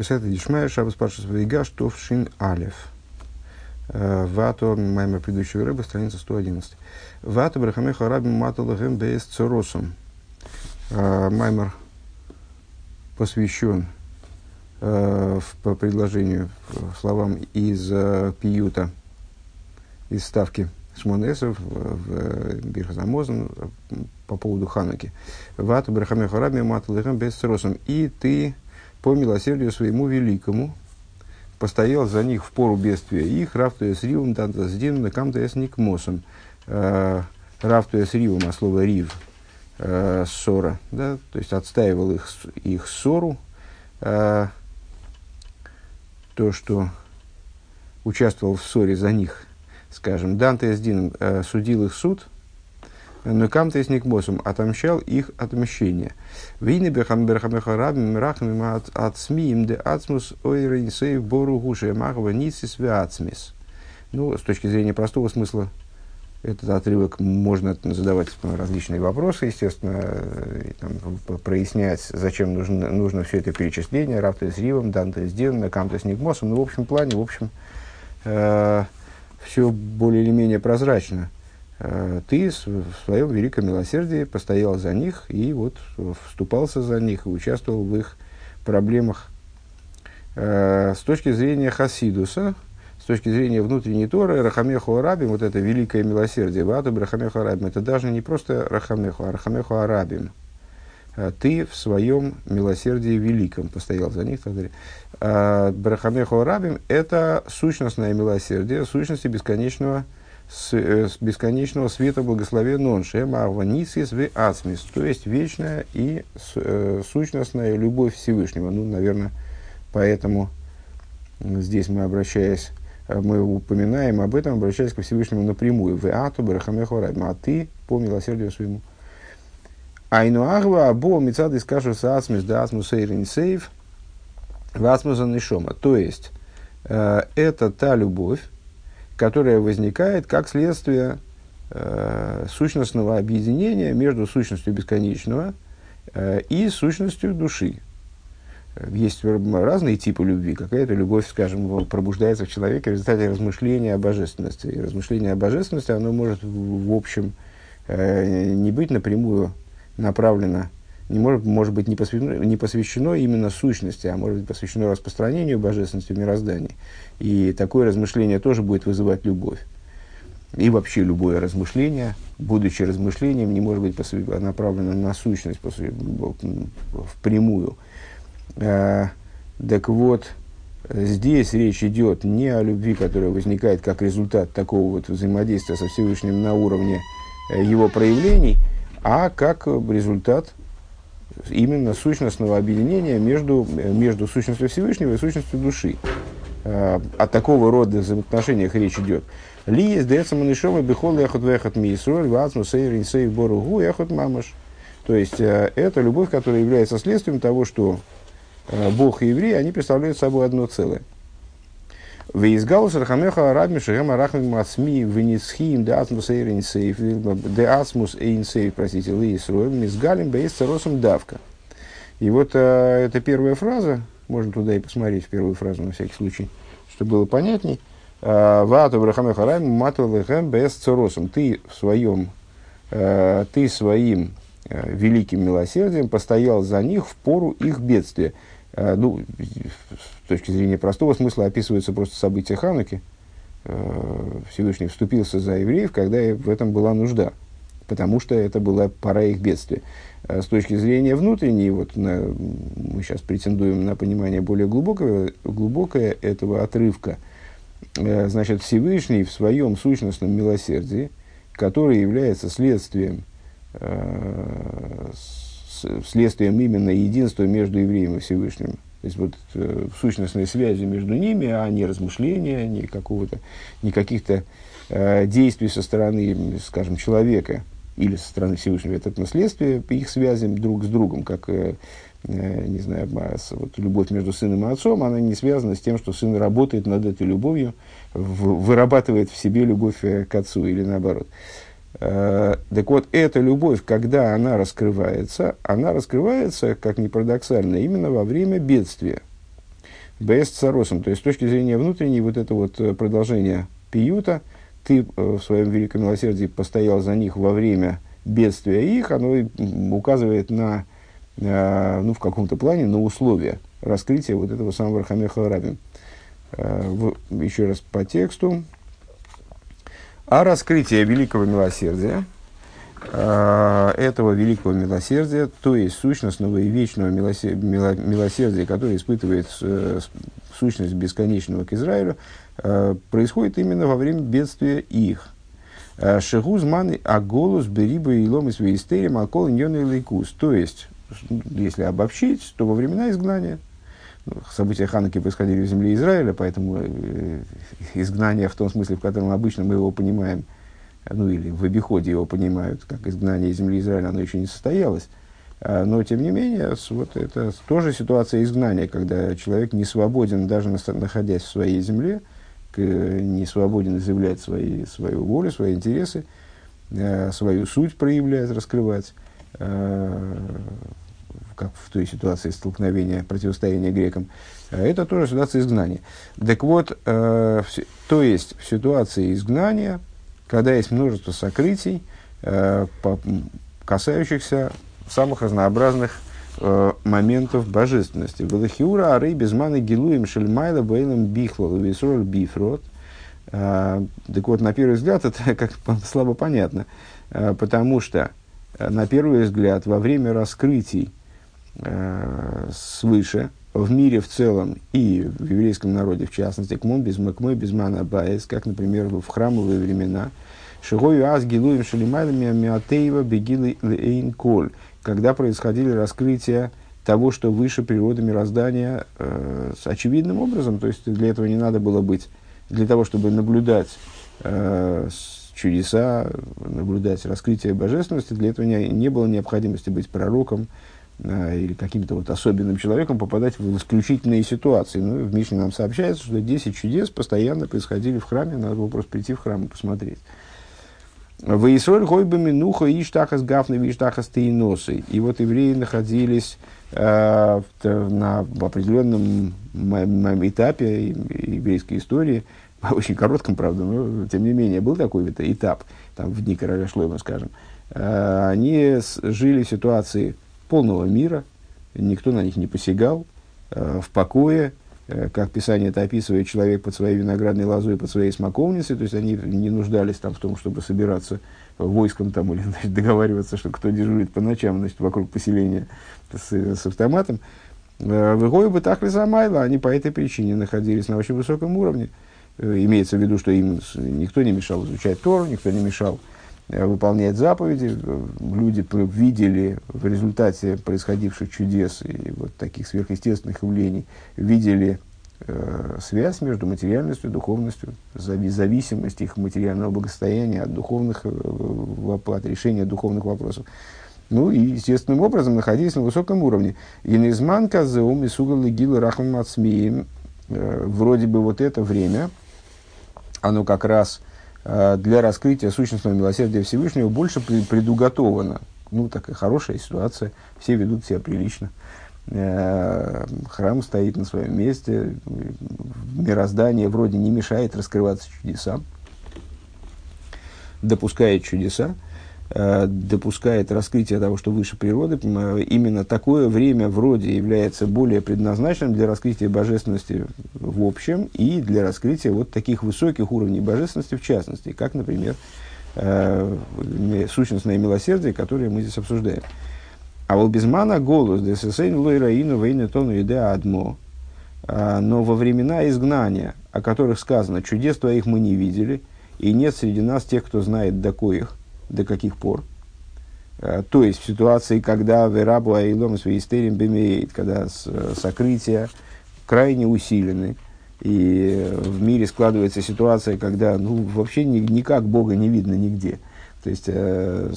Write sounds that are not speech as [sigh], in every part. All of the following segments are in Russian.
Бесайта Дишмая Шабас Паша Свейга Штовшин Алев. Э, Вато, маймер предыдущего рыбы, страница 111. Вато Брахамеха Раби Маталагем Бейс Цоросом. Э, маймер посвящен э, по предложению словам из Пиюта, из ставки Шмонесов в Бирхазамозен по поводу Ханаки. Вато Брахамеха Раби Маталагем Бейс Цоросом. И ты по милосердию своему великому, постоял за них в пору бедствия. Их, рафтуя с ривом, танта с дином, камта с никмосом. Э, рафтуя с ривом, а слово рив, э, ссора, да, то есть отстаивал их, их ссору, э, то, что участвовал в ссоре за них, скажем, Данте с Дином судил их суд – но кам то с босом отомщал их отмщение. Вины бехам берхамеха рабим рахмим от от смиим де ацмус ойрин сейв бору гуши махва нисис веацмис. Ну, с точки зрения простого смысла, этот отрывок можно задавать различные вопросы, естественно, там, прояснять, зачем нужно, нужно все это перечисление, рафта с ривом, данта с дивом, камта с никмосом. Ну, в общем плане, в общем, э, все более или менее прозрачно. Э, ты в своем великом милосердии постоял за них и вот вступался за них и участвовал в их проблемах. Э, с точки зрения Хасидуса, с точки зрения внутренней Торы, Рахамеху Арабим, вот это великое милосердие, Ватуб Рахамеху Арабим, это даже не просто Рахамеху, а Рахамеху Арабим. Э, ты в своем милосердии великом постоял за них. Так. Брахамеху Арабим – это сущностное милосердие, сущности бесконечного с, э, с бесконечного света благословен он, шема аванисис в ацмис, то есть вечная и э, сущностная любовь Всевышнего. Ну, наверное, поэтому здесь мы, обращаясь, э, мы упоминаем об этом, обращаясь к Всевышнему напрямую. В ату барахамеху а ты по милосердию своему. Айну агва або мицады скажу с ацмис да ацмус эйрин сейв в. То есть, э, это та любовь, которая возникает как следствие э, сущностного объединения между сущностью бесконечного э, и сущностью души. Есть разные типы любви. Какая-то любовь, скажем, пробуждается в человеке в результате размышления о божественности. И размышление о божественности, оно может в общем э, не быть напрямую направлено не может, может быть не посвящено, не посвящено именно сущности, а может быть посвящено распространению божественности в мироздании. И такое размышление тоже будет вызывать любовь. И вообще любое размышление, будучи размышлением, не может быть направлено на сущность впрямую. А, так вот, здесь речь идет не о любви, которая возникает как результат такого вот взаимодействия со Всевышним на уровне э, его проявлений, а как результат именно сущностного объединения между, между сущностью Всевышнего и сущностью души. А, о такого рода взаимоотношениях речь идет. Ли есть дэца манишома бихол яхот вехот мисроль вацму сейрин сей боругу яхот мамаш. То есть, э, это любовь, которая является следствием того, что э, Бог и евреи, они представляют собой одно целое. Вейзгалус Рахамеха Арабим Шехем Арахмим Ацми Венисхим Де Ацмус Эйрин Сейф Де Ацмус Эйн Сейф, простите, Ли Исроем Мизгалим Бейс Царосом Давка. И вот а, это первая фраза, можно туда и посмотреть первую фразу на всякий случай, чтобы было понятней. Вату Брахамеха Арабим Мату Лехем Бейс Царосом. Ты в своем, а, ты своим а, великим милосердием постоял за них в пору их бедствия. А, ну, с точки зрения простого смысла описываются просто события Хануки. А, Всевышний вступился за евреев, когда в этом была нужда, потому что это была пора их бедствия. А с точки зрения внутренней, вот на, мы сейчас претендуем на понимание более глубокого, глубокое этого отрывка. Значит, Всевышний в своем сущностном милосердии, которое является следствием следствием именно единства между евреем и Всевышним. То есть вот э, сущностной связи между ними, а не размышления, не какого-то, не каких-то э, действий со стороны, скажем, человека или со стороны Всевышнего. Это наследствие их связи друг с другом, как, э, э, не знаю, вот любовь между сыном и отцом, она не связана с тем, что сын работает над этой любовью, вырабатывает в себе любовь к отцу или наоборот. Так вот, эта любовь, когда она раскрывается, она раскрывается, как ни парадоксально, именно во время бедствия. Бест Саросом. То есть, с точки зрения внутренней, вот это вот продолжение пиюта, ты в своем великом милосердии постоял за них во время бедствия их, оно указывает на, ну, в каком-то плане, на условия раскрытия вот этого самого Рахамеха Рабин. Еще раз по тексту. А раскрытие великого милосердия, а, этого великого милосердия, то есть сущностного и вечного милосердия, которое испытывает э, сущность бесконечного к Израилю, а, происходит именно во время бедствия их. Шегуз маны аголус бериба и лом из вейстерим акол и лейкус. То есть, если обобщить, то во времена изгнания – события Хануки происходили в земле Израиля, поэтому э, изгнание в том смысле, в котором обычно мы его понимаем, ну или в обиходе его понимают, как изгнание из земли Израиля, оно еще не состоялось. А, но, тем не менее, вот это тоже ситуация изгнания, когда человек не свободен, даже находясь в своей земле, не свободен изъявлять свои, свою волю, свои интересы, э, свою суть проявлять, раскрывать э, как в той ситуации столкновения, противостояния грекам, а это тоже ситуация изгнания. Так вот, э, то есть в ситуации изгнания, когда есть множество сокрытий, э, по, касающихся самых разнообразных э, моментов божественности. Велахиура ары безманы гилуем шельмайла бейлем бихлал висроль бифрот. Э, так вот, на первый взгляд, это [laughs] как слабо понятно, э, потому что, э, на первый взгляд, во время раскрытий э, свыше, в мире в целом и в еврейском народе в частности, к без макмой без мана баэс, как, например, в храмовые времена, шигою аз гилуем шалимайлами миатеева бегилы лейн коль, когда происходили раскрытия того, что выше природы мироздания э, с очевидным образом, то есть для этого не надо было быть, для того, чтобы наблюдать э, чудеса, наблюдать раскрытие божественности, для этого не, не было необходимости быть пророком, а, или каким-то вот особенным человеком попадать в исключительные ситуации. Ну, в Мишне нам сообщается, что 10 чудес постоянно происходили в храме, надо было просто прийти в храм и посмотреть. Воисоль гойбами нуха и штахас гафны и штахас тейносы. И вот евреи находились э, на определенном этапе еврейской истории, [laughs] очень коротком, правда, но тем не менее был такой этап, там в дни короля Шлойма, скажем. Э, они жили в ситуации полного мира, никто на них не посягал, э, в покое, э, как Писание это описывает, человек под своей виноградной лозой, под своей смоковницей, то есть они не нуждались там в том, чтобы собираться войском там, или [laughs] значит, договариваться, что кто дежурит по ночам значит, вокруг поселения с, с автоматом. Э, в Игое бы так Лизамайла, они по этой причине находились на очень высоком уровне. Имеется в виду, что им никто не мешал изучать Тору, никто не мешал Э, выполнять заповеди. Люди видели в результате происходивших чудес и вот таких сверхъестественных явлений, видели э, связь между материальностью и духовностью, зависимость их материального благосостояния от духовных, э, от решения духовных вопросов. Ну и естественным образом находились на высоком уровне. Инизманка заум и сугал гил рахман. Э, вроде бы вот это время, оно как раз Э, для раскрытия сущностного милосердия Всевышнего больше предуготовано. Ну, такая хорошая ситуация, все ведут себя прилично. Э, храм стоит на своем месте, мироздание вроде не мешает раскрываться чудесам, допускает чудеса. Э, допускает раскрытие того, что выше природы, э, именно такое время вроде является более предназначенным для раскрытия божественности в общем и для раскрытия вот таких высоких уровней божественности в частности, как, например, э, сущностное милосердие, которое мы здесь обсуждаем. А вот безмана голос десесейн лойраину вейны тону иде адмо. Но во времена изгнания, о которых сказано, чудес твоих мы не видели, и нет среди нас тех, кто знает до коих, до каких пор. Э, то есть в ситуации, когда верабу айлом свеистерим бемеет, когда сокрытия крайне усилены, и в мире складывается ситуация, когда ну, вообще ни, никак Бога не видно нигде. То есть, э,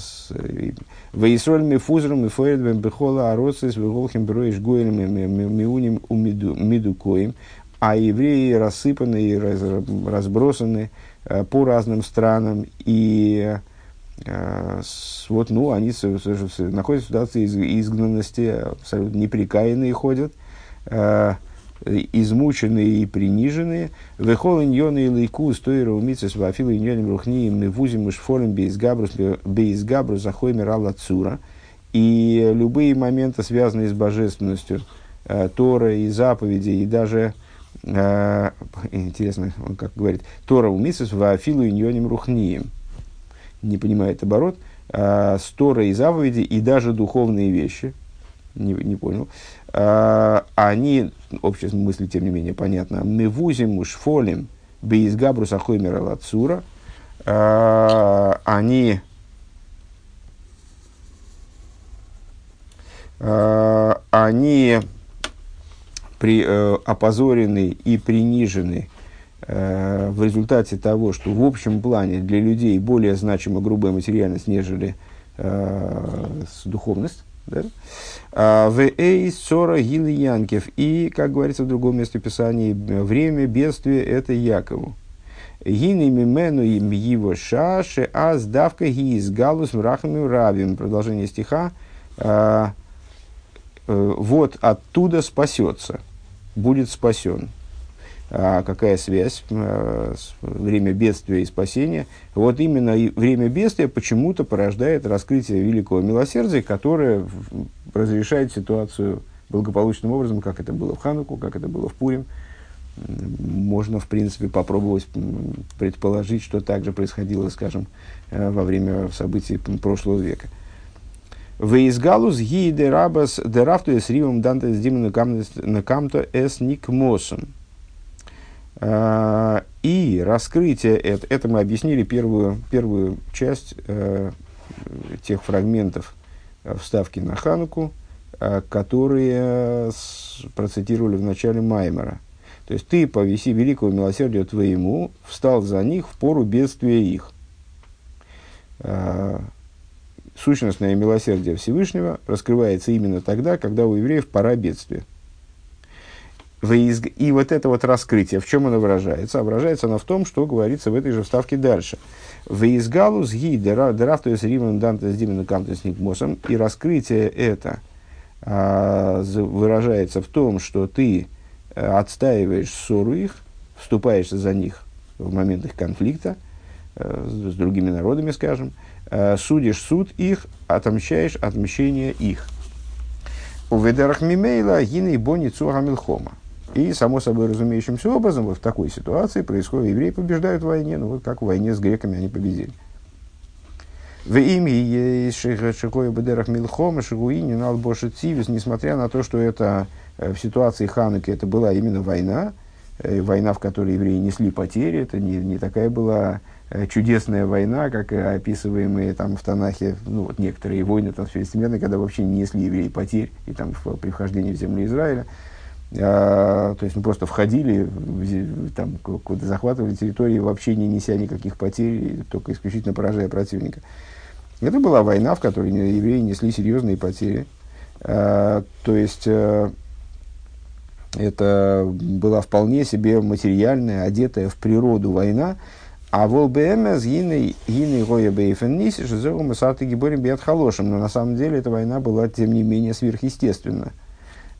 «Ваисроль мифузром и фоэдвем бехола ароцис веголхим броиш гоэлем миуним умидукоим», а евреи рассыпаны и разбросаны э, по разным странам, и Э, вот, ну, они находятся в ситуации изгнанности, абсолютно неприкаянные ходят, э, измученные и приниженные. Вехол иньоны и лейку стоира умицес вафил иньоним рухнием мивузим шфолем бейсгабрус захоймер алла цура. И любые моменты, связанные с божественностью, э, Тора и заповеди, и даже, [laughs] интересно, он как говорит, Тора умицес вафилу иньоним рухнием. Не понимает оборот. Э, с Торой и заповеди, и даже духовные вещи, не, не понял, а, они, общая мысль, тем не менее, понятна, мевузим ушфолим бейзгабрус ахоймера лацура, а, они они при, э, опозорены и принижены э, в результате того, что в общем плане для людей более значима грубая материальность, нежели э, духовность. Да? А, в Эйс Сора. И, как говорится в другом месте Писания, время бедствия это Якову. Гины мимену им его шаши, а сдавка ги из галус мрахами рабим. Продолжение стиха. А, э, вот оттуда спасется, будет спасен. А какая связь, а, время бедствия и спасения. Вот именно время бедствия почему-то порождает раскрытие великого милосердия, которое разрешает ситуацию благополучным образом, как это было в Хануку, как это было в Пурим. Можно, в принципе, попробовать предположить, что также происходило, скажем, э, во время событий прошлого века. Вейсгалус ги де рабас де рафту эс ривом данте с диму камто эс никмосом. А, и раскрытие, это, это мы объяснили первую, первую часть э, тех фрагментов э, вставки на Хануку, э, которые с, процитировали в начале Маймера. То есть ты по веси великого милосердия твоему встал за них в пору бедствия их. Э, сущностное милосердие Всевышнего раскрывается именно тогда, когда у евреев пора бедствия. И вот это вот раскрытие, в чем оно выражается? А выражается оно в том, что говорится в этой же вставке дальше. Вейзгалус ги дерафтуес риман дантес димена никмосом. И раскрытие это а, выражается в том, что ты а, отстаиваешь ссору их, вступаешься за них в момент их конфликта а, с, другими народами, скажем, а, судишь суд их, отомщаешь отмщение их. У ведерах мимейла гины бони цуга милхома. И, само собой разумеющимся образом, вот в такой ситуации происходит, евреи побеждают в войне, ну вот как в войне с греками они победили. В имя Шихой Бедерах Милхома Шигуини Налбоши Цивис, несмотря на то, что это э, в ситуации Хануки это была именно война, э, война, в которой евреи несли потери, это не, не такая была э, чудесная война, как описываемые там в Танахе, ну вот некоторые войны там филистимляне, когда вообще не несли евреи потерь, и там при вхождении в землю Израиля, то есть мы просто входили, там, куда захватывали территории, вообще не неся никаких потерь, только исключительно поражая противника. Это была война, в которой евреи несли серьезные потери. А, то есть а, это была вполне себе материальная, одетая в природу война, а в ЛБМС гины гоя бейфен ниси шизору мы сарты гиборим биат халошем. Но на самом деле эта война была, тем не менее, сверхъестественна.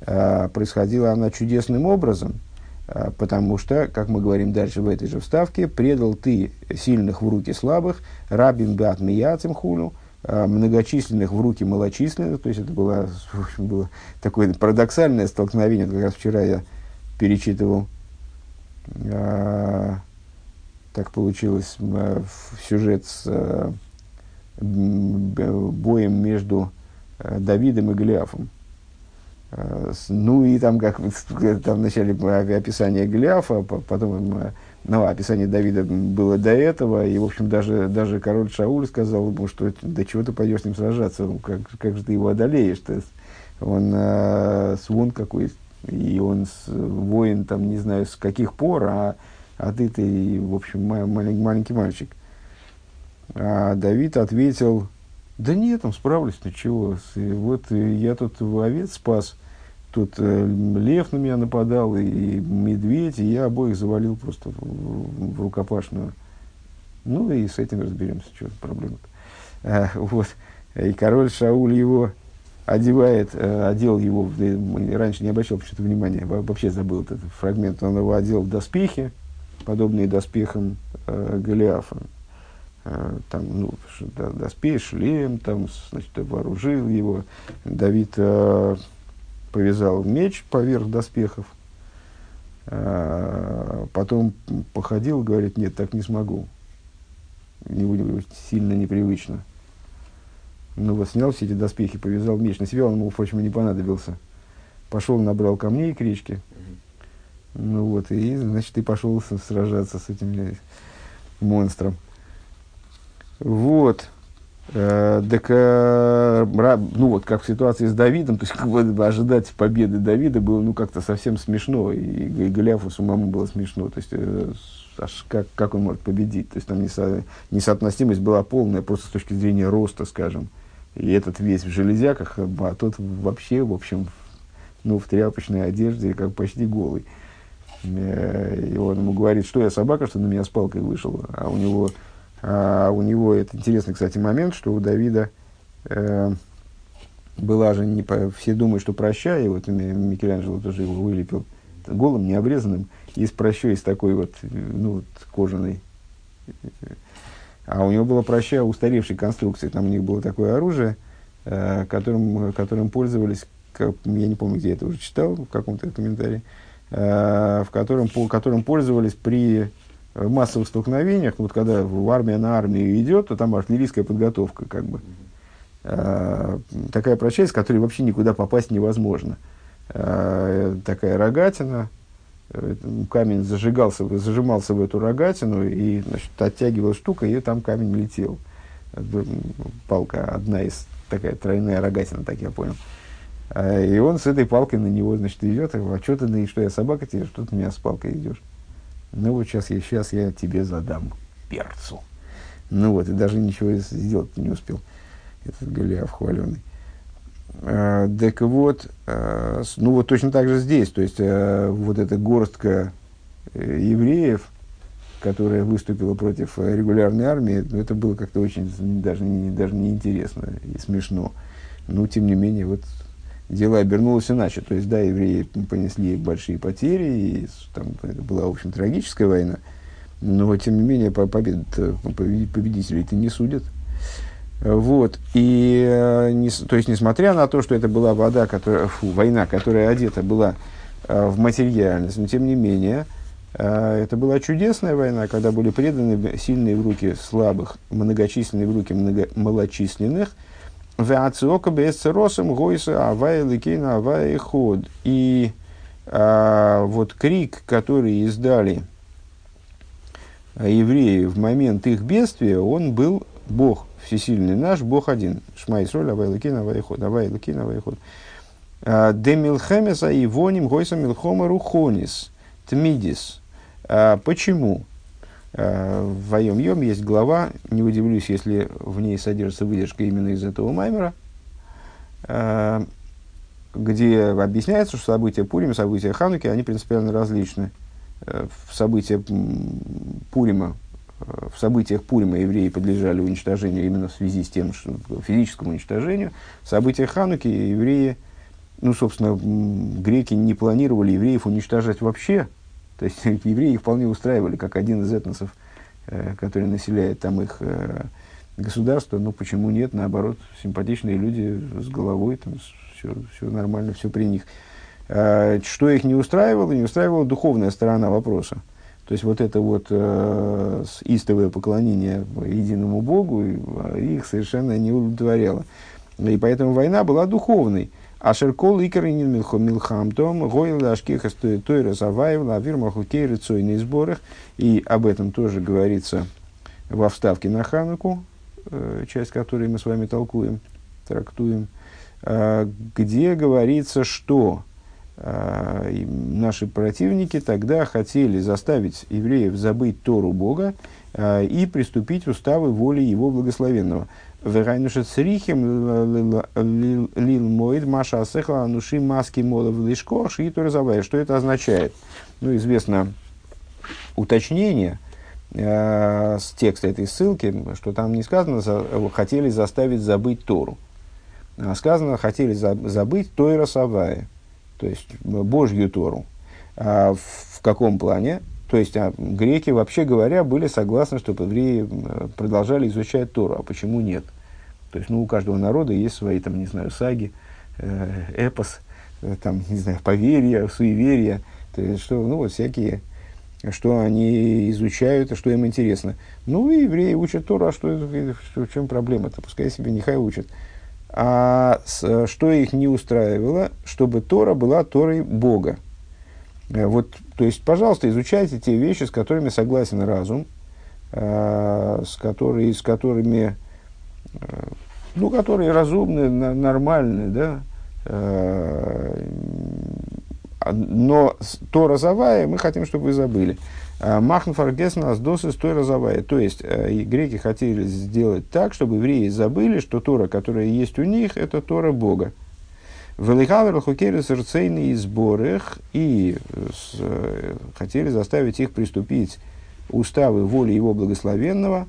Э, происходила она чудесным образом, э, потому что, как мы говорим дальше в этой же вставке, предал ты сильных в руки слабых, рабин бат мияцем хулю, э, многочисленных в руки малочисленных, то есть это было, в общем, было такое парадоксальное столкновение, как раз вчера я перечитывал, так получилось, сюжет с боем между Давидом и Голиафом. Э, ну и там, как там в начале описания Голиафа, потом э, ну, описание Давида было до этого, и, в общем, даже, даже король Шауль сказал ему, что до чего ты пойдешь с ним сражаться, как, как же ты его одолеешь, -то? он э, свон какой и он с, воин, там, не знаю, с каких пор, а, а ты, ты, в общем, маленький, маленький мальчик. А Давид ответил, да нет, там справлюсь, ну чего, вот я тут овец спас, Тут э, лев на меня нападал, и, медведь, и я обоих завалил просто в, в, рукопашную. Ну и с этим разберемся, что проблема-то. А, вот. И король Шауль его одевает, э, одел его, раньше не обращал почему-то внимания, вообще забыл этот фрагмент, он его одел в доспехи, подобные доспехам э, Голиафа. Э, там, ну, доспех, шлем, там, значит, вооружил его. Давид э, повязал меч поверх доспехов, э, потом походил, говорит, нет, так не смогу. Сильно непривычно. Ну вот снял все эти доспехи, повязал меч на себя, он ему, впрочем, не понадобился. Пошел, набрал камней к речке. Ну вот, и, значит, и пошел сражаться с этим э, монстром. Вот. Э, так, э, ну вот, как в ситуации с Давидом, [laughs] то есть как ожидать победы Давида было ну как-то совсем смешно, и, и Голиафу самому было смешно, то есть э, аж как, как он может победить, то есть там несо, несоотносимость была полная просто с точки зрения роста, скажем, и этот весь в железяках, а тот вообще, в общем, ну, в тряпочной одежде, как почти голый. И он ему говорит, что я собака, что на меня с палкой вышел. А у него, а у него это интересный, кстати, момент, что у Давида э, была же не по, все думают, что прощай, и вот Микеланджело тоже его вылепил голым, необрезанным, и с прощой, с такой вот, ну, вот, кожаной а у него было проща устаревшей конструкции. Там у них было такое оружие, э, которым, которым пользовались, как, я не помню, где я это уже читал, в каком-то комментарии, э, в котором, по, которым пользовались при массовых столкновениях, вот когда в армия на армию идет, то там артиллерийская подготовка, как бы. Э, такая проща, с которой вообще никуда попасть невозможно. Э, такая рогатина, камень зажигался, зажимался в эту рогатину, и значит, оттягивал штука, и там камень летел. Палка одна из, такая тройная рогатина, так я понял. А, и он с этой палкой на него, значит, идет, а что ты, что я собака тебе, что ты меня с палкой идешь? Ну вот сейчас я, сейчас я тебе задам перцу. Ну вот, и даже ничего сделать не успел, этот Голиаф хваленый. Э, так вот, э, ну вот точно так же здесь, то есть э, вот эта горстка евреев, которая выступила против регулярной армии, ну, это было как-то очень даже даже не интересно и смешно. Но тем не менее, вот дело обернулось иначе. То есть, да, евреи понесли большие потери, и там, была, в общем, трагическая война, но тем не менее побед, победителей-то не судят. Вот. И, э, не, то есть, несмотря на то, что это была вода, которая, фу, война, которая одета была э, в материальность, но тем не менее, э, это была чудесная война, когда были преданы сильные в руки слабых, многочисленные в руки много, малочисленных. Веациока бесцеросом гойса авай ликейна авай ход. И а, вот крик, который издали евреи в момент их бедствия, он был Бог всесильный наш, Бог один. Шма Исроль, Авай Лакин, Авай Ход, Авай Лакин, Авай Ход. А, Демилхемеса и воним гойса милхома рухонис, тмидис. А, почему? А, в Вайом Йом есть глава, не удивлюсь, если в ней содержится выдержка именно из этого маймера, где объясняется, что события Пурима, события Хануки, они принципиально различны. Э, события Пурима в событиях Пурима евреи подлежали уничтожению именно в связи с тем, что физическому уничтожению. В событиях Хануки евреи, ну, собственно, греки не планировали евреев уничтожать вообще. То есть [laughs] евреи их вполне устраивали, как один из этносов, э, который населяет там их э, государство. Ну, почему нет? Наоборот, симпатичные люди с головой, там, все, все нормально, все при них. Э, что их не устраивало? Не устраивала духовная сторона вопроса. То есть вот это вот э, истовое поклонение единому Богу а, их совершенно не удовлетворяло. И поэтому война была духовной. А Шеркол Икаринин Милхамтом, Гойл Ашкеха Тойра Заваев, Лавир Махукей Рыцойный сборах. И об этом тоже говорится во вставке на Хануку, э, часть которой мы с вами толкуем, трактуем, э, где говорится, что а, наши противники тогда хотели заставить евреев забыть Тору Бога а, и приступить уставы воли Его благословенного. Верайнуша црихим лил моид маша асехла ануши маски молов лишко шииту Что это означает? Ну, известно уточнение с текста этой ссылки, что там не сказано, хотели заставить забыть Тору. А сказано, хотели забыть той росовая, то есть Божью Тору. А в каком плане? То есть а, греки, вообще говоря, были согласны, чтобы евреи продолжали изучать Тору. А почему нет? То есть, ну, у каждого народа есть свои, там, не знаю, саги, э, эпос, э, там, не знаю, поверья, суеверия. То есть, что, ну, вот всякие, что они изучают, а что им интересно. Ну, и евреи учат Тору, а что, что в чем проблема-то? Пускай себе нехай учат. А с, что их не устраивало, чтобы Тора была Торой Бога. Э, вот, то есть, пожалуйста, изучайте те вещи, с которыми согласен разум, э, с, который, с которыми, э, ну, которые разумны, нормальны, да, но то розовая мы хотим, чтобы вы забыли. Махн фаргес нас досыс той розовая. То есть, греки хотели сделать так, чтобы евреи забыли, что Тора, которая есть у них, это Тора Бога. Велихавер хукерис рцейный сборах и э, хотели заставить их приступить уставы воли его благословенного.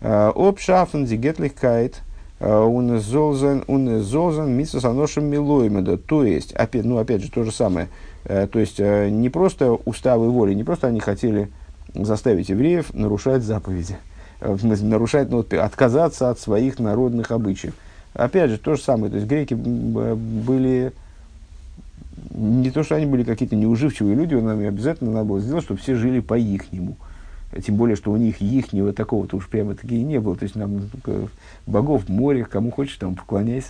Э, Об шафен зигетлихкайт унезолзен унезолзен митсасаношем милоймеда. То есть, опять, ну опять же то же самое. Э, то есть не просто уставы воли, не просто они хотели заставить евреев нарушать заповеди, [laughs] нарушать, ну, отказаться от своих народных обычаев Опять же, то же самое. То есть греки были не то, что они были какие-то неуживчивые люди, нам обязательно надо было сделать, чтобы все жили по ихнему. Тем более, что у них ихнего такого-то уж прямо таки не было. То есть нам богов море, кому хочешь, там поклоняйся.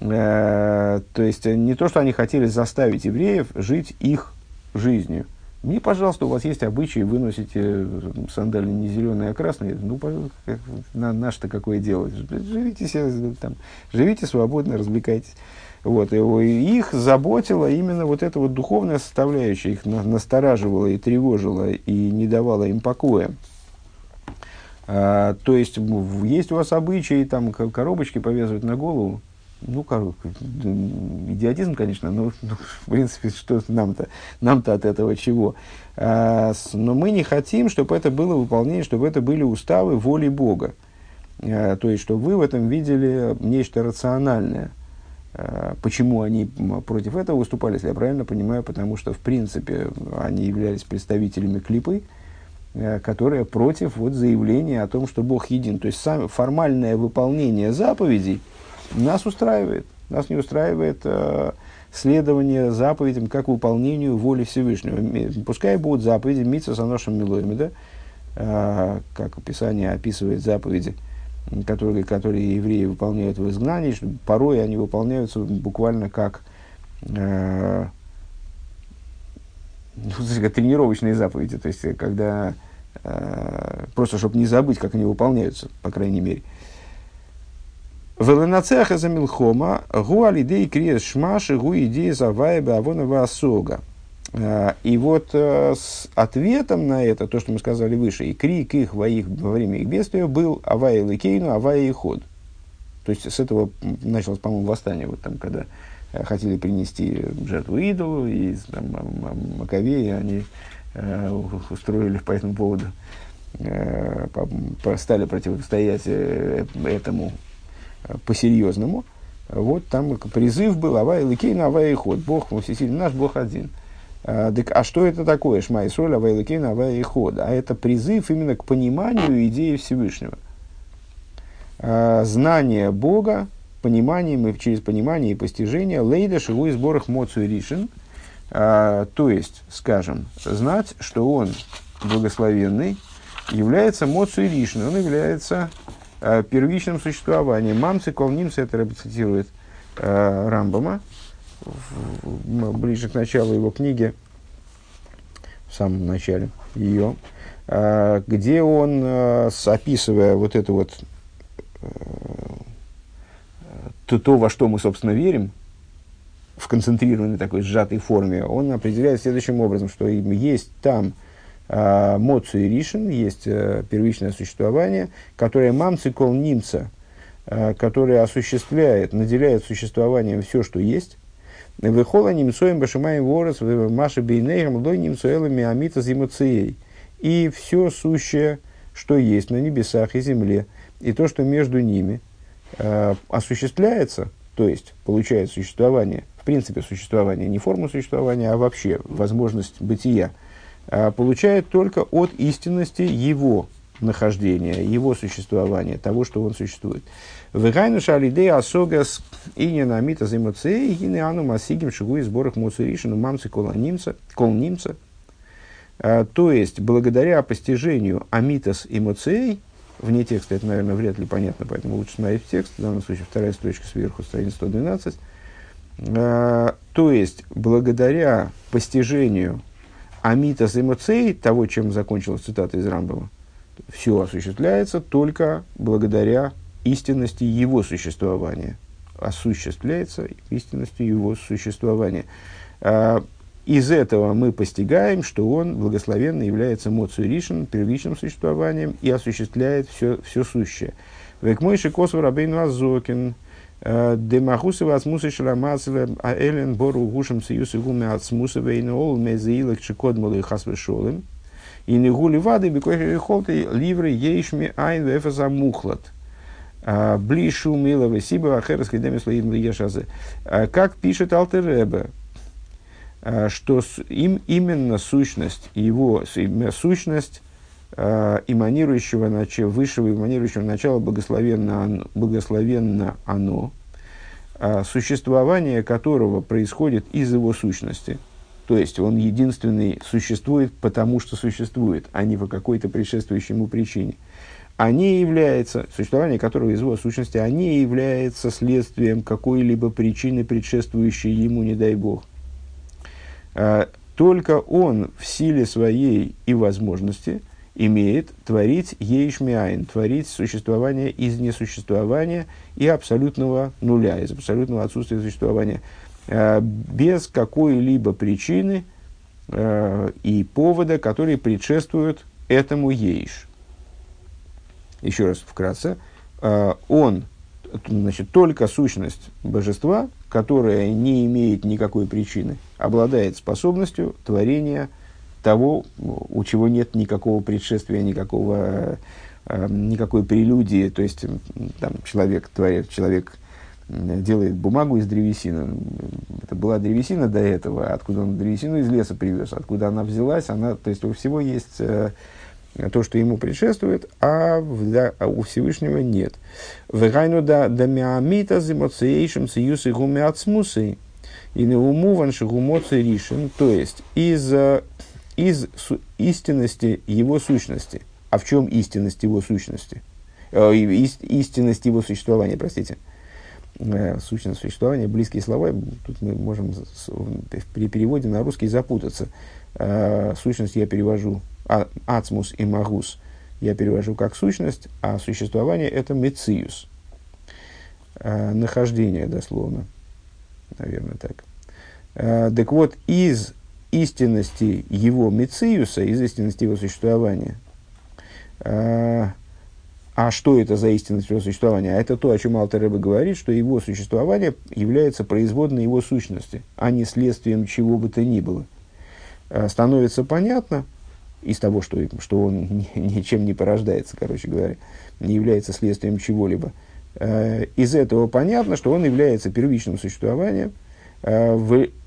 Э, то есть не то, что они хотели заставить евреев жить их жизнью. Мне, пожалуйста, у вас есть обычаи, выносите э, сандали не зеленые, а красные. Ну, на, наше-то какое дело. Живите себе там, живите свободно, развлекайтесь. Вот, и их заботила именно вот эта вот духовная составляющая, их настораживала и тревожила, и не давала им покоя. А, то есть, есть у вас обычаи, там, коробочки повязывать на голову, ну, как, идиотизм, конечно, но, ну, в принципе, что нам-то, нам-то от этого чего. А, но мы не хотим, чтобы это было выполнение, чтобы это были уставы воли Бога. А, то есть, чтобы вы в этом видели нечто рациональное. А, почему они против этого выступали, если я правильно понимаю, потому что, в принципе, они являлись представителями клипы, а, которые против вот, заявления о том, что Бог един. То есть, сам, формальное выполнение заповедей – нас устраивает. Нас не устраивает э, следование заповедям как выполнению воли Всевышнего. Пускай будут заповеди Митса Саношем Милоями, да? Э, как Писание описывает заповеди, которые, которые евреи выполняют в изгнании. Порой они выполняются буквально как э, ну, тренировочные заповеди. То есть, когда э, просто чтобы не забыть, как они выполняются, по крайней мере. Веленацеха за Милхома, гу алидей криес шмаши, гу идея завайба авонова асога. И вот с ответом на это, то, что мы сказали выше, и крик их во, их, во время их бедствия был Авая Ликейну, Авая и ход. То есть с этого началось, по-моему, восстание, вот там, когда э, хотели принести жертву идолу, и там, Маккавеи, они э, устроили по этому поводу, э, стали противостоять этому по-серьезному, вот там призыв был הוי' אלקינו, הוי' אחד. Бог всесильный наш, Бог один. А, а что это такое? שמע ישראל, הוי' אלקינו, הוי' אחד. А это призыв именно к пониманию идеи Всевышнего. А, знание Бога, пониманием и через понимание и постижение Лейда Шиву из сборах Моцу и Ришин. А, то есть, скажем, знать, что он благословенный, является Моцу и Ришин. Он является э, первичным существованием. Мамцы колнимцы, это цитирует э, Рамбама, ближе к началу его книги, в самом начале ее, э, где он, описывая вот это вот то, то, во что мы, собственно, верим, в концентрированной такой сжатой форме, он определяет следующим образом, что есть там Моцу и Ришин, есть э, первичное существование, которое мамцикол немца, э, которое осуществляет, наделяет существованием все, что есть. Выхола немцоем башимаем ворос, маша бейнейхам, лой немцуэлами амита зимоцией. И все сущее, что есть на небесах и земле, и то, что между ними, э, осуществляется то есть получает существование, в принципе существование, не форму существования, а вообще возможность бытия, получает только от истинности его нахождения, его существования, того, что он существует. Вегайну шалидей асогас и не намита и масигим шигу сборах муцеришину мамцы колонимца, колнимца. А, то есть, благодаря постижению амитас эмоций, вне текста это, наверное, вряд ли понятно, поэтому лучше смотреть в текст, в данном случае вторая строчка сверху, страница 112. А, то есть, благодаря постижению амитас эмоций, того, чем закончилась цитата из Рамбова, все осуществляется только благодаря истинности его существования. Осуществляется истинностью его существования. А, из этого мы постигаем, что он благословенно является моцию ришен, первичным существованием и осуществляет все, все сущее. Век мой шикос рабейну азокин, а, демахусы вацмусы шарамацеле, а элен бору гушем союз и гуме ацмусы вейну ол мезеилек чекод молы хасвешолым, и не гули вады бекой холты ливры ейшми айн вефаса мухлад. А, Блишу миловы сиба ахерас лидемислаим лиешазе. А, как пишет Алтеребе, а, что им именно сущность его, сущность эманирующего начала, высшего эманирующего начала благословенно, благословенно оно, существование которого происходит из его сущности – то есть он единственный существует потому, что существует, а не по какой-то предшествующей ему причине. Они являются, существование которого из его сущности, они являются следствием какой-либо причины, предшествующей ему, не дай бог. А, только он в силе своей и возможности имеет творить ейшмиайн, творить существование из несуществования и абсолютного нуля, из абсолютного отсутствия существования – Э, без какой-либо причины э, и повода, которые предшествуют этому ейш. Еще раз вкратце. Э, он, значит, только сущность божества, которая не имеет никакой причины, обладает способностью творения того, у чего нет никакого предшествия, никакого, никакой прелюдии. То есть, там, человек, творит, человек делает бумагу из древесины. Это была древесина до этого, откуда он древесину из леса привез, откуда она взялась, она, то есть у всего есть э, то, что ему предшествует, а, в, да, а у Всевышнего нет. Вегайну да да миамита зимоциейшим союз и гумиацмусой и не умуван шигумоци ришим, то есть из, э, из истинности его сущности. А в чем истинность его сущности? Э, истинность его существования, простите. Э, сущность существования, близкие слова, тут мы можем при переводе на русский запутаться. Э, сущность я перевожу, а, ацмус и магус я перевожу как сущность, а существование это мециус, э, нахождение дословно, наверное так. Э, так вот, из истинности его мециуса, из истинности его существования, э, а что это за истинность его существования? А это то, о чем Алтер говорит, что его существование является производной его сущности, а не следствием чего бы то ни было. А, становится понятно из того, что, что он [laughs] ничем не порождается, короче говоря, не является следствием чего-либо. А, из этого понятно, что он является первичным существованием, а,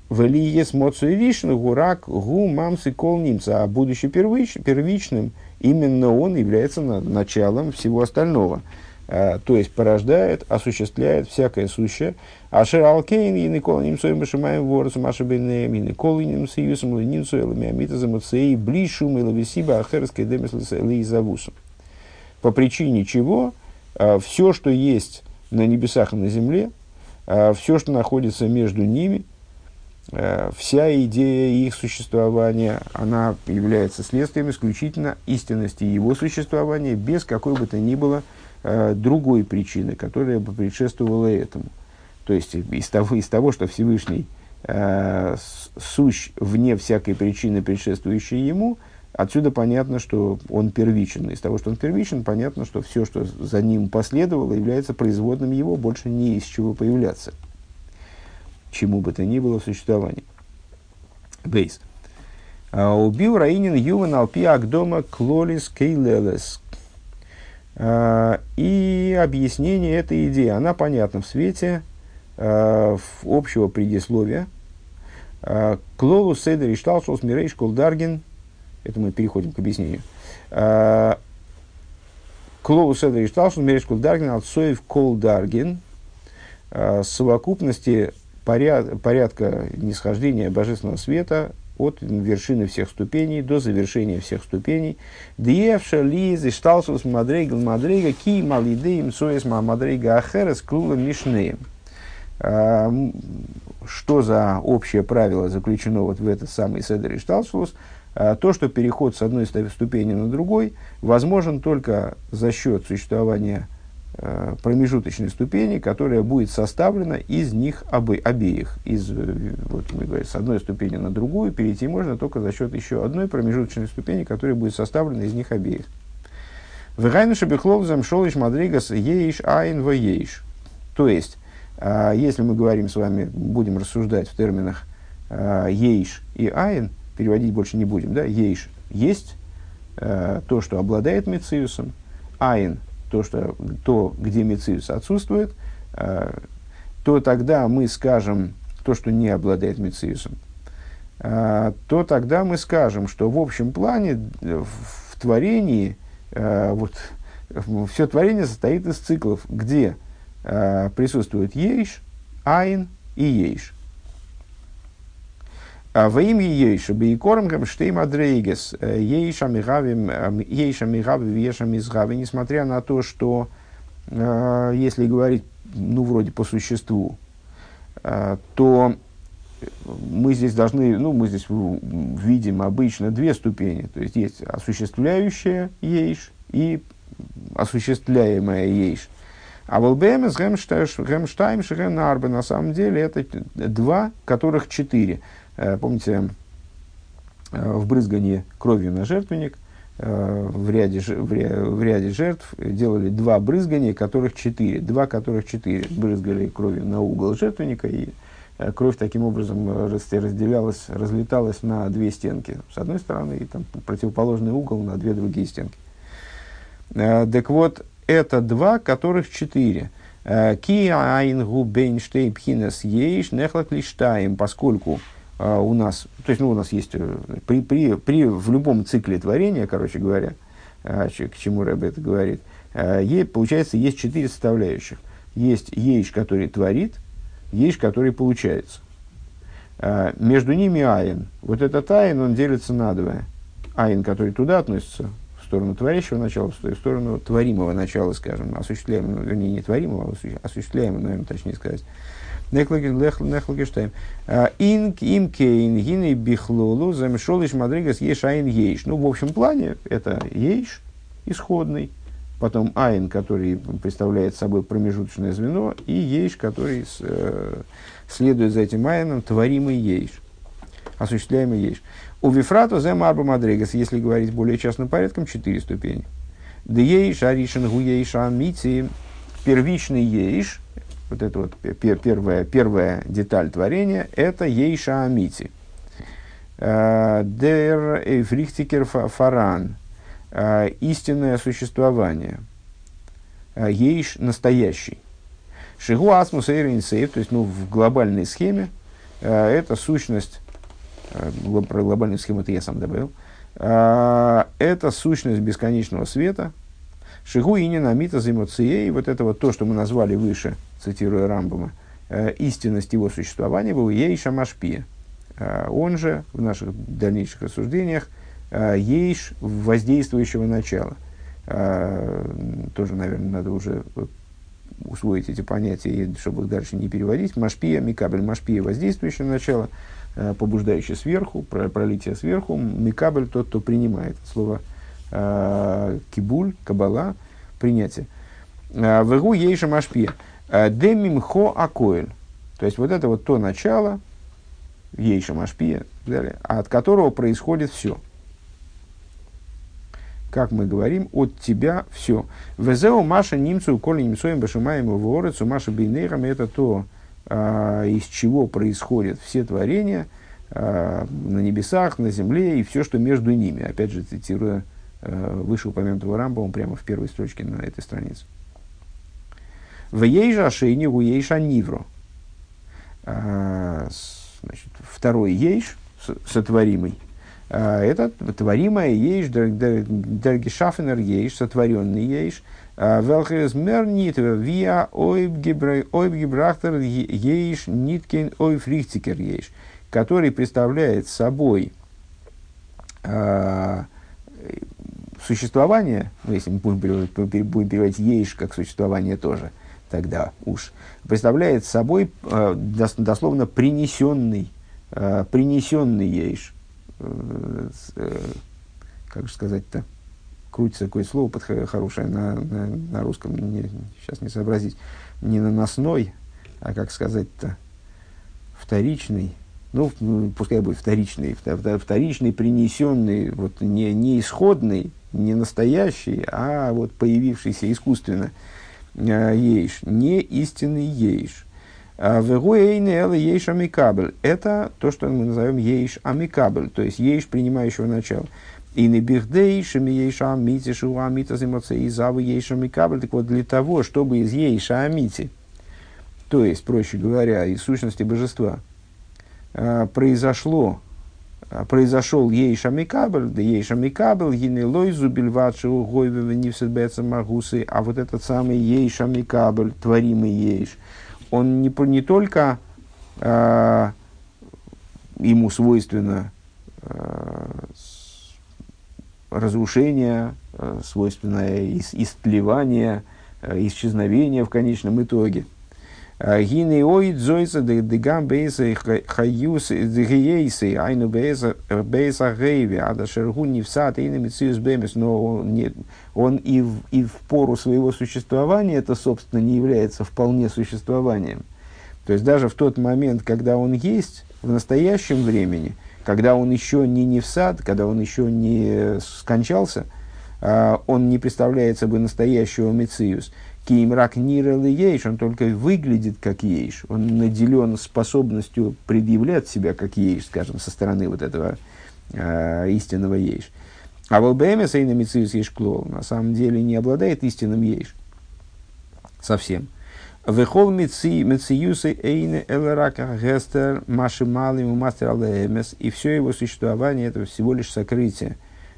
в Велиес моцуевишн гурак гу мамсы кол немца, а будучи первич, первичным, именно он является на, началом всего остального. А, то есть порождает, осуществляет всякое сущее. Ашер алкейн и никол немцоем башимаем воросом ашебенеем и никол немцеюсом ленинцу элемиамита замуцей блишум и лависиба ахерской демислес завусом. По причине чего а, все, что есть на небесах и на земле, а, все, что находится между ними – вся идея их существования, она является следствием исключительно истинности его существования, без какой бы то ни было э, другой причины, которая бы предшествовала этому. То есть из того, из того что Всевышний э, сущ вне всякой причины, предшествующей ему, отсюда понятно, что он первичен. Из того, что он первичен, понятно, что все, что за ним последовало, является производным его, больше не из чего появляться чему бы то ни было в существовании. Бейс. А, убил Раинин Юван Алпи Агдома Клолис Кейлелес. А, и объяснение этой идеи, она понятна в свете э, общего предисловия. Э, Клолу Седер и Шталшос Мирейш Колдаргин. Это мы переходим к объяснению. Э, Клолу Седер и Шталшос Мирейш Колдаргин Алцоев Колдаргин. Совокупности поряд, порядка нисхождения божественного света от вершины всех ступеней до завершения всех ступеней. Диевша лизы шталсус мадрейгл мадрейга ки малидеем соес мадрейга ахерес клула мишнеем. А, что за общее правило заключено вот в этот самый седер и шталсус? А, то, что переход с одной ступени на другой возможен только за счет существования промежуточной ступени, которая будет составлена из них обе, обеих. Из, э, вот мы говорим, с одной ступени на другую перейти можно только за счет еще одной промежуточной ступени, которая будет составлена из них обеих. Вегайнуша бихлов замшолиш мадригас еиш айн во еиш. То есть, э, если мы говорим с вами, будем рассуждать в терминах еиш и айн, переводить больше не будем, да, еиш есть то, что обладает мециусом, айн то, что, то где мециус отсутствует, э, то тогда мы скажем то, что не обладает мециусом, э, то тогда мы скажем, что в общем плане э, в творении, вот, все творение состоит из циклов, где э, присутствует ейш, айн и ейш. А во имя Ейша, Бейкором Гамштейм Адрейгес, э, Ейша Мигавим, э, Ейша Мигавим, Ейша Мизгави, несмотря на то, что, э, если говорить, ну, вроде по существу, то мы здесь должны, ну, мы здесь видим обычно две ступени. То есть, есть осуществляющая ейш и осуществляемая ейш. А волбемес гемштайм шеген арбе, на самом деле, это два, которых четыре. Э, помните, э, в брызгании кровью на жертвенник э, в ряде, в ряде жертв делали два брызгания, которых четыре. Два, которых четыре. Брызгали кровью на угол жертвенника, и кровь таким образом разделялась, разлеталась на две стенки. С одной стороны, и там противоположный угол на две другие стенки. Так вот, это два, которых четыре. Ки айн гу бейнштейн пхинес ейш нехлак лиштаем, поскольку а, у нас, то есть ну, у нас есть э, при, при, при, в любом цикле творения, короче говоря, а, к чему Рэбе это говорит, а, получается, есть четыре составляющих. Есть ейш, который творит, ейш, который получается. Между ними айн. Вот этот айн, он делится на два. Айн, который туда относится, в сторону творящего начала, в сторону творимого начала, скажем, осуществляемого, вернее, не творимого, а осуществляемого, наверное, точнее сказать. Нехлагештайм. Инк им кейн гиней бихлолу замешолиш мадригас еш айн ейш. Ну, в общем плане, это ейш исходный, потом айн, который представляет собой промежуточное звено, и ейш, который э, следует за этим айном, творимый ейш, осуществляемый ейш. У вифрата зе марба мадригас, если говорить более частным порядком, четыре ступени. Де ейш, аришен гу ейш амити, первичный ейш – вот это вот первая, первая деталь творения, это Ейша Амити. Э, Дер Эйфрихтикер Фаран. Э, истинное существование. Э, Ейш настоящий. Шигу Асмус Сейв, то есть ну, в глобальной схеме, это сущность, про глобальную схему это я сам добавил, это сущность бесконечного света, Шигу и намита за эмоцией, вот это вот то, что мы назвали выше, цитируя Рамбама, э, истинность его существования был Ейша Машпия. Э, он же в наших дальнейших рассуждениях э, Ейш воздействующего начала. Тоже, наверное, надо уже усвоить эти понятия, чтобы их дальше не переводить. Машпия, Микабель, Машпия, воздействующее начало, побуждающее сверху, про, пролитие сверху. Микабель, тот, кто принимает. Слово кибуль, кабала, принятие. Э, Вегу ейша машпия. Э, Демимхо акоэль. То есть вот это вот то начало, ейша машпия, далее, от которого происходит все. Как мы говорим, от тебя все. Везеу Маша немцу коли немцоем башимаем в орецу Маша бейнейрам это то, из чего происходят все творения на небесах, на земле и все, что между ними. Опять же, цитируя Э, вышеупомянутого Рамбова прямо в первой строчке на этой странице. В ейжа шейни у ейша нивро. а, значит, второй ейш, сотворимый, а, это творимое ейш, дергешафенер ейш, сотворенный ейш, велхерес мер нит виа ойбгебрахтер ейш ниткин ойфрихтикер ейш, который представляет собой существование, ну, если мы будем переводить, будем переводить ейш как существование тоже, тогда уж, представляет собой э, дословно принесенный, э, принесенный ейш. Э, э, как же сказать-то? Крутится такое слово под, хорошее на, на, на русском, не, сейчас не сообразить. Не наносной, а как сказать-то? Вторичный ну, пускай будет вторичный, вторичный, принесенный, вот не, не исходный, не настоящий, а вот появившийся искусственно э, ейш, не истинный ейш. А ейш амикабль. Это то, что мы назовем ейш амикабль, то есть ейш принимающего начала. И не бихдейшами ейша амити шуа амита и завы ейша амикабль. Так вот, для того, чтобы из ейша амити, то есть, проще говоря, из сущности божества, э, произошло произошел ей шамикабель, да ей шамикабель, гины лойзу бельватши угойве нивсет магусы, а вот этот самый ей шамикабель, творимый ейш, он не, не только а, ему свойственно а, разрушение, а, свойственное ис, истлевание, а, исчезновение в конечном итоге – Гины оид зойца дегам бейса хаюс дегейсы, айну бейса бейса гейви, а да шергу не всад, и мициус бемес, но он, не, он и, в, и в пору своего существования это, собственно, не является вполне существованием. То есть даже в тот момент, когда он есть, в настоящем времени, когда он еще не не в сад, когда он еще не скончался, он не представляет собой настоящего Мециус. Кеймрак Нирел Ейш, он только выглядит как Ейш, он наделен способностью предъявлять себя как Ейш, скажем, со стороны вот этого э, истинного Ейш. А Волбемес Эйна Мициус Ейш Клол на самом деле не обладает истинным Ейш. Совсем. Вехол Мициюсы Эйне Элерака Гестер Маши Малим Мастер Алэмес и все его существование это всего лишь сокрытие.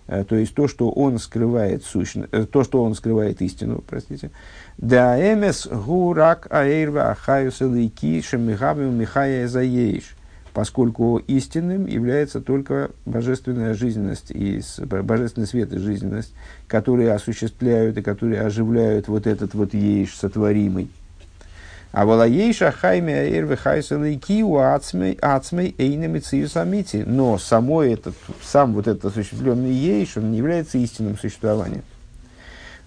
Э, то есть то, что он скрывает сущность, э, то, что он скрывает истину, простите, да эмес гурак аэйрва ахаюс элейки шемихабим михая заеиш. Поскольку истинным является только божественная жизненность и божественный свет и жизненность, которые осуществляют и которые оживляют вот этот вот ейш сотворимый. А волаейша хайме аэрве хайселейки у ацмей эйнами самити. Но само этот, сам вот этот осуществленный ейш, он не является истинным существованием.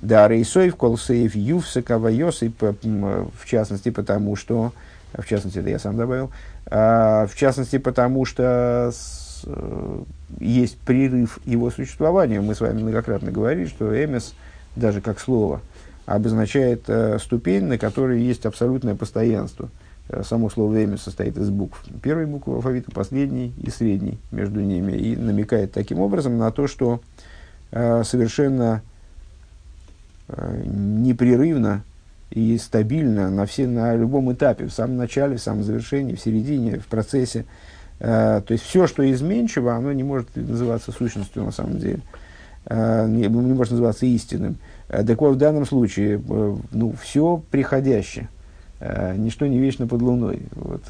Да, рейсоев, колсеев, ювса, кавайосы, в частности, потому что, в частности, это я сам добавил, а, в частности, потому что э, есть прерыв его существования. Мы с вами многократно говорили, что эмес, даже как слово, обозначает э, ступень, на которой есть абсолютное постоянство. Э, само слово эмес состоит из букв. Первой буквы алфавита, последней и средней между ними. И намекает таким образом на то, что э, совершенно непрерывно и стабильно на, все, на любом этапе, в самом начале, в самом завершении, в середине, в процессе. Э, то есть все, что изменчиво, оно не может называться сущностью на самом деле, э, не, не может называться истинным. Так вот, в данном случае, ну, все приходящее, ничто не вечно под луной. Вот,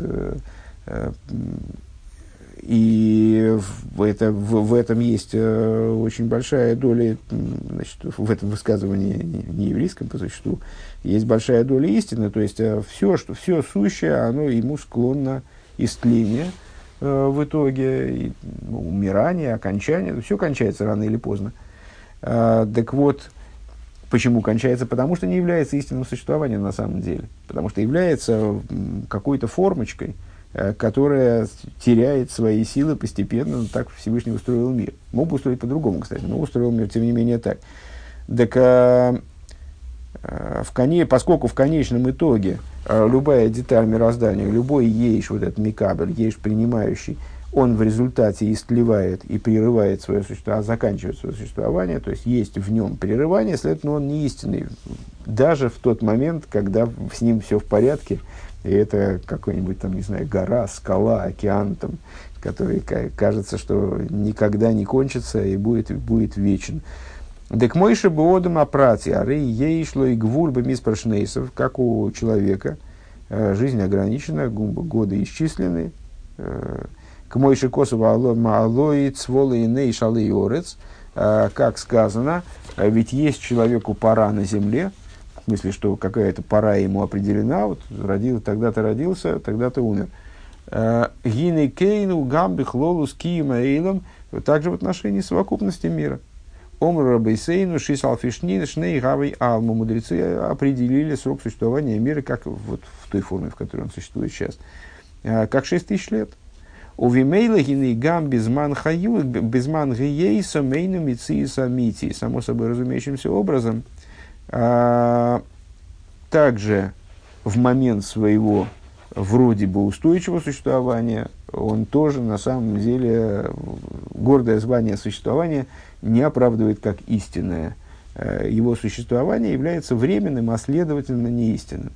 и в, это, в, в этом есть э, очень большая доля, значит, в этом высказывании не, еврейском по существу, есть большая доля истины, то есть э, все, что, все сущее, оно ему склонно истление э, в итоге, и, ну, умирание, окончание, все кончается рано или поздно. Э, так вот, Почему кончается? Потому что не является истинным существованием на самом деле. Потому что является какой-то формочкой, Э, которая теряет свои силы постепенно, так Всевышний устроил мир. Мог бы устроить по-другому, кстати, но устроил мир, тем не менее, так. Так, а, в коне, поскольку в конечном итоге любая деталь мироздания, любой ейш, вот этот микабель, ейш принимающий, он в результате истлевает и прерывает свое существование, заканчивает свое существование, то есть есть в нем прерывание, следовательно, он не истинный. Даже в тот момент, когда с ним все в порядке, И это какой-нибудь там, не знаю, гора, скала, океан, там, который кажется, что никогда не кончится и будет, будет вечен. Дек мойши боодам апрати, ары ей шло и гвуль бы миспрошнейсов, как у человека. Э, жизнь ограничена, годы исчислены. К мойши косова алои цволы и ней шалы орец. Э, как сказано, ведь есть человеку пора на земле, в смысле, что какая-то пора ему определена, вот родил, тогда-то родился, тогда-то умер. Гины кейну гамби хлолус киема эйлом, также в отношении совокупности мира – Омра Бейсейну Шисалфишнин Шней Гавой Алма. Мудрецы определили срок существования мира как вот в той форме, в которой он существует сейчас, а, как 6 тысяч лет. У Вимейла гины гам безман хаю, безман гиейса мейну мицииса мити. Само собой разумеющимся образом, а, также в момент своего вроде бы устойчивого существования, он тоже на самом деле гордое звание существования не оправдывает как истинное. Э, его существование является временным, а следовательно неистинным.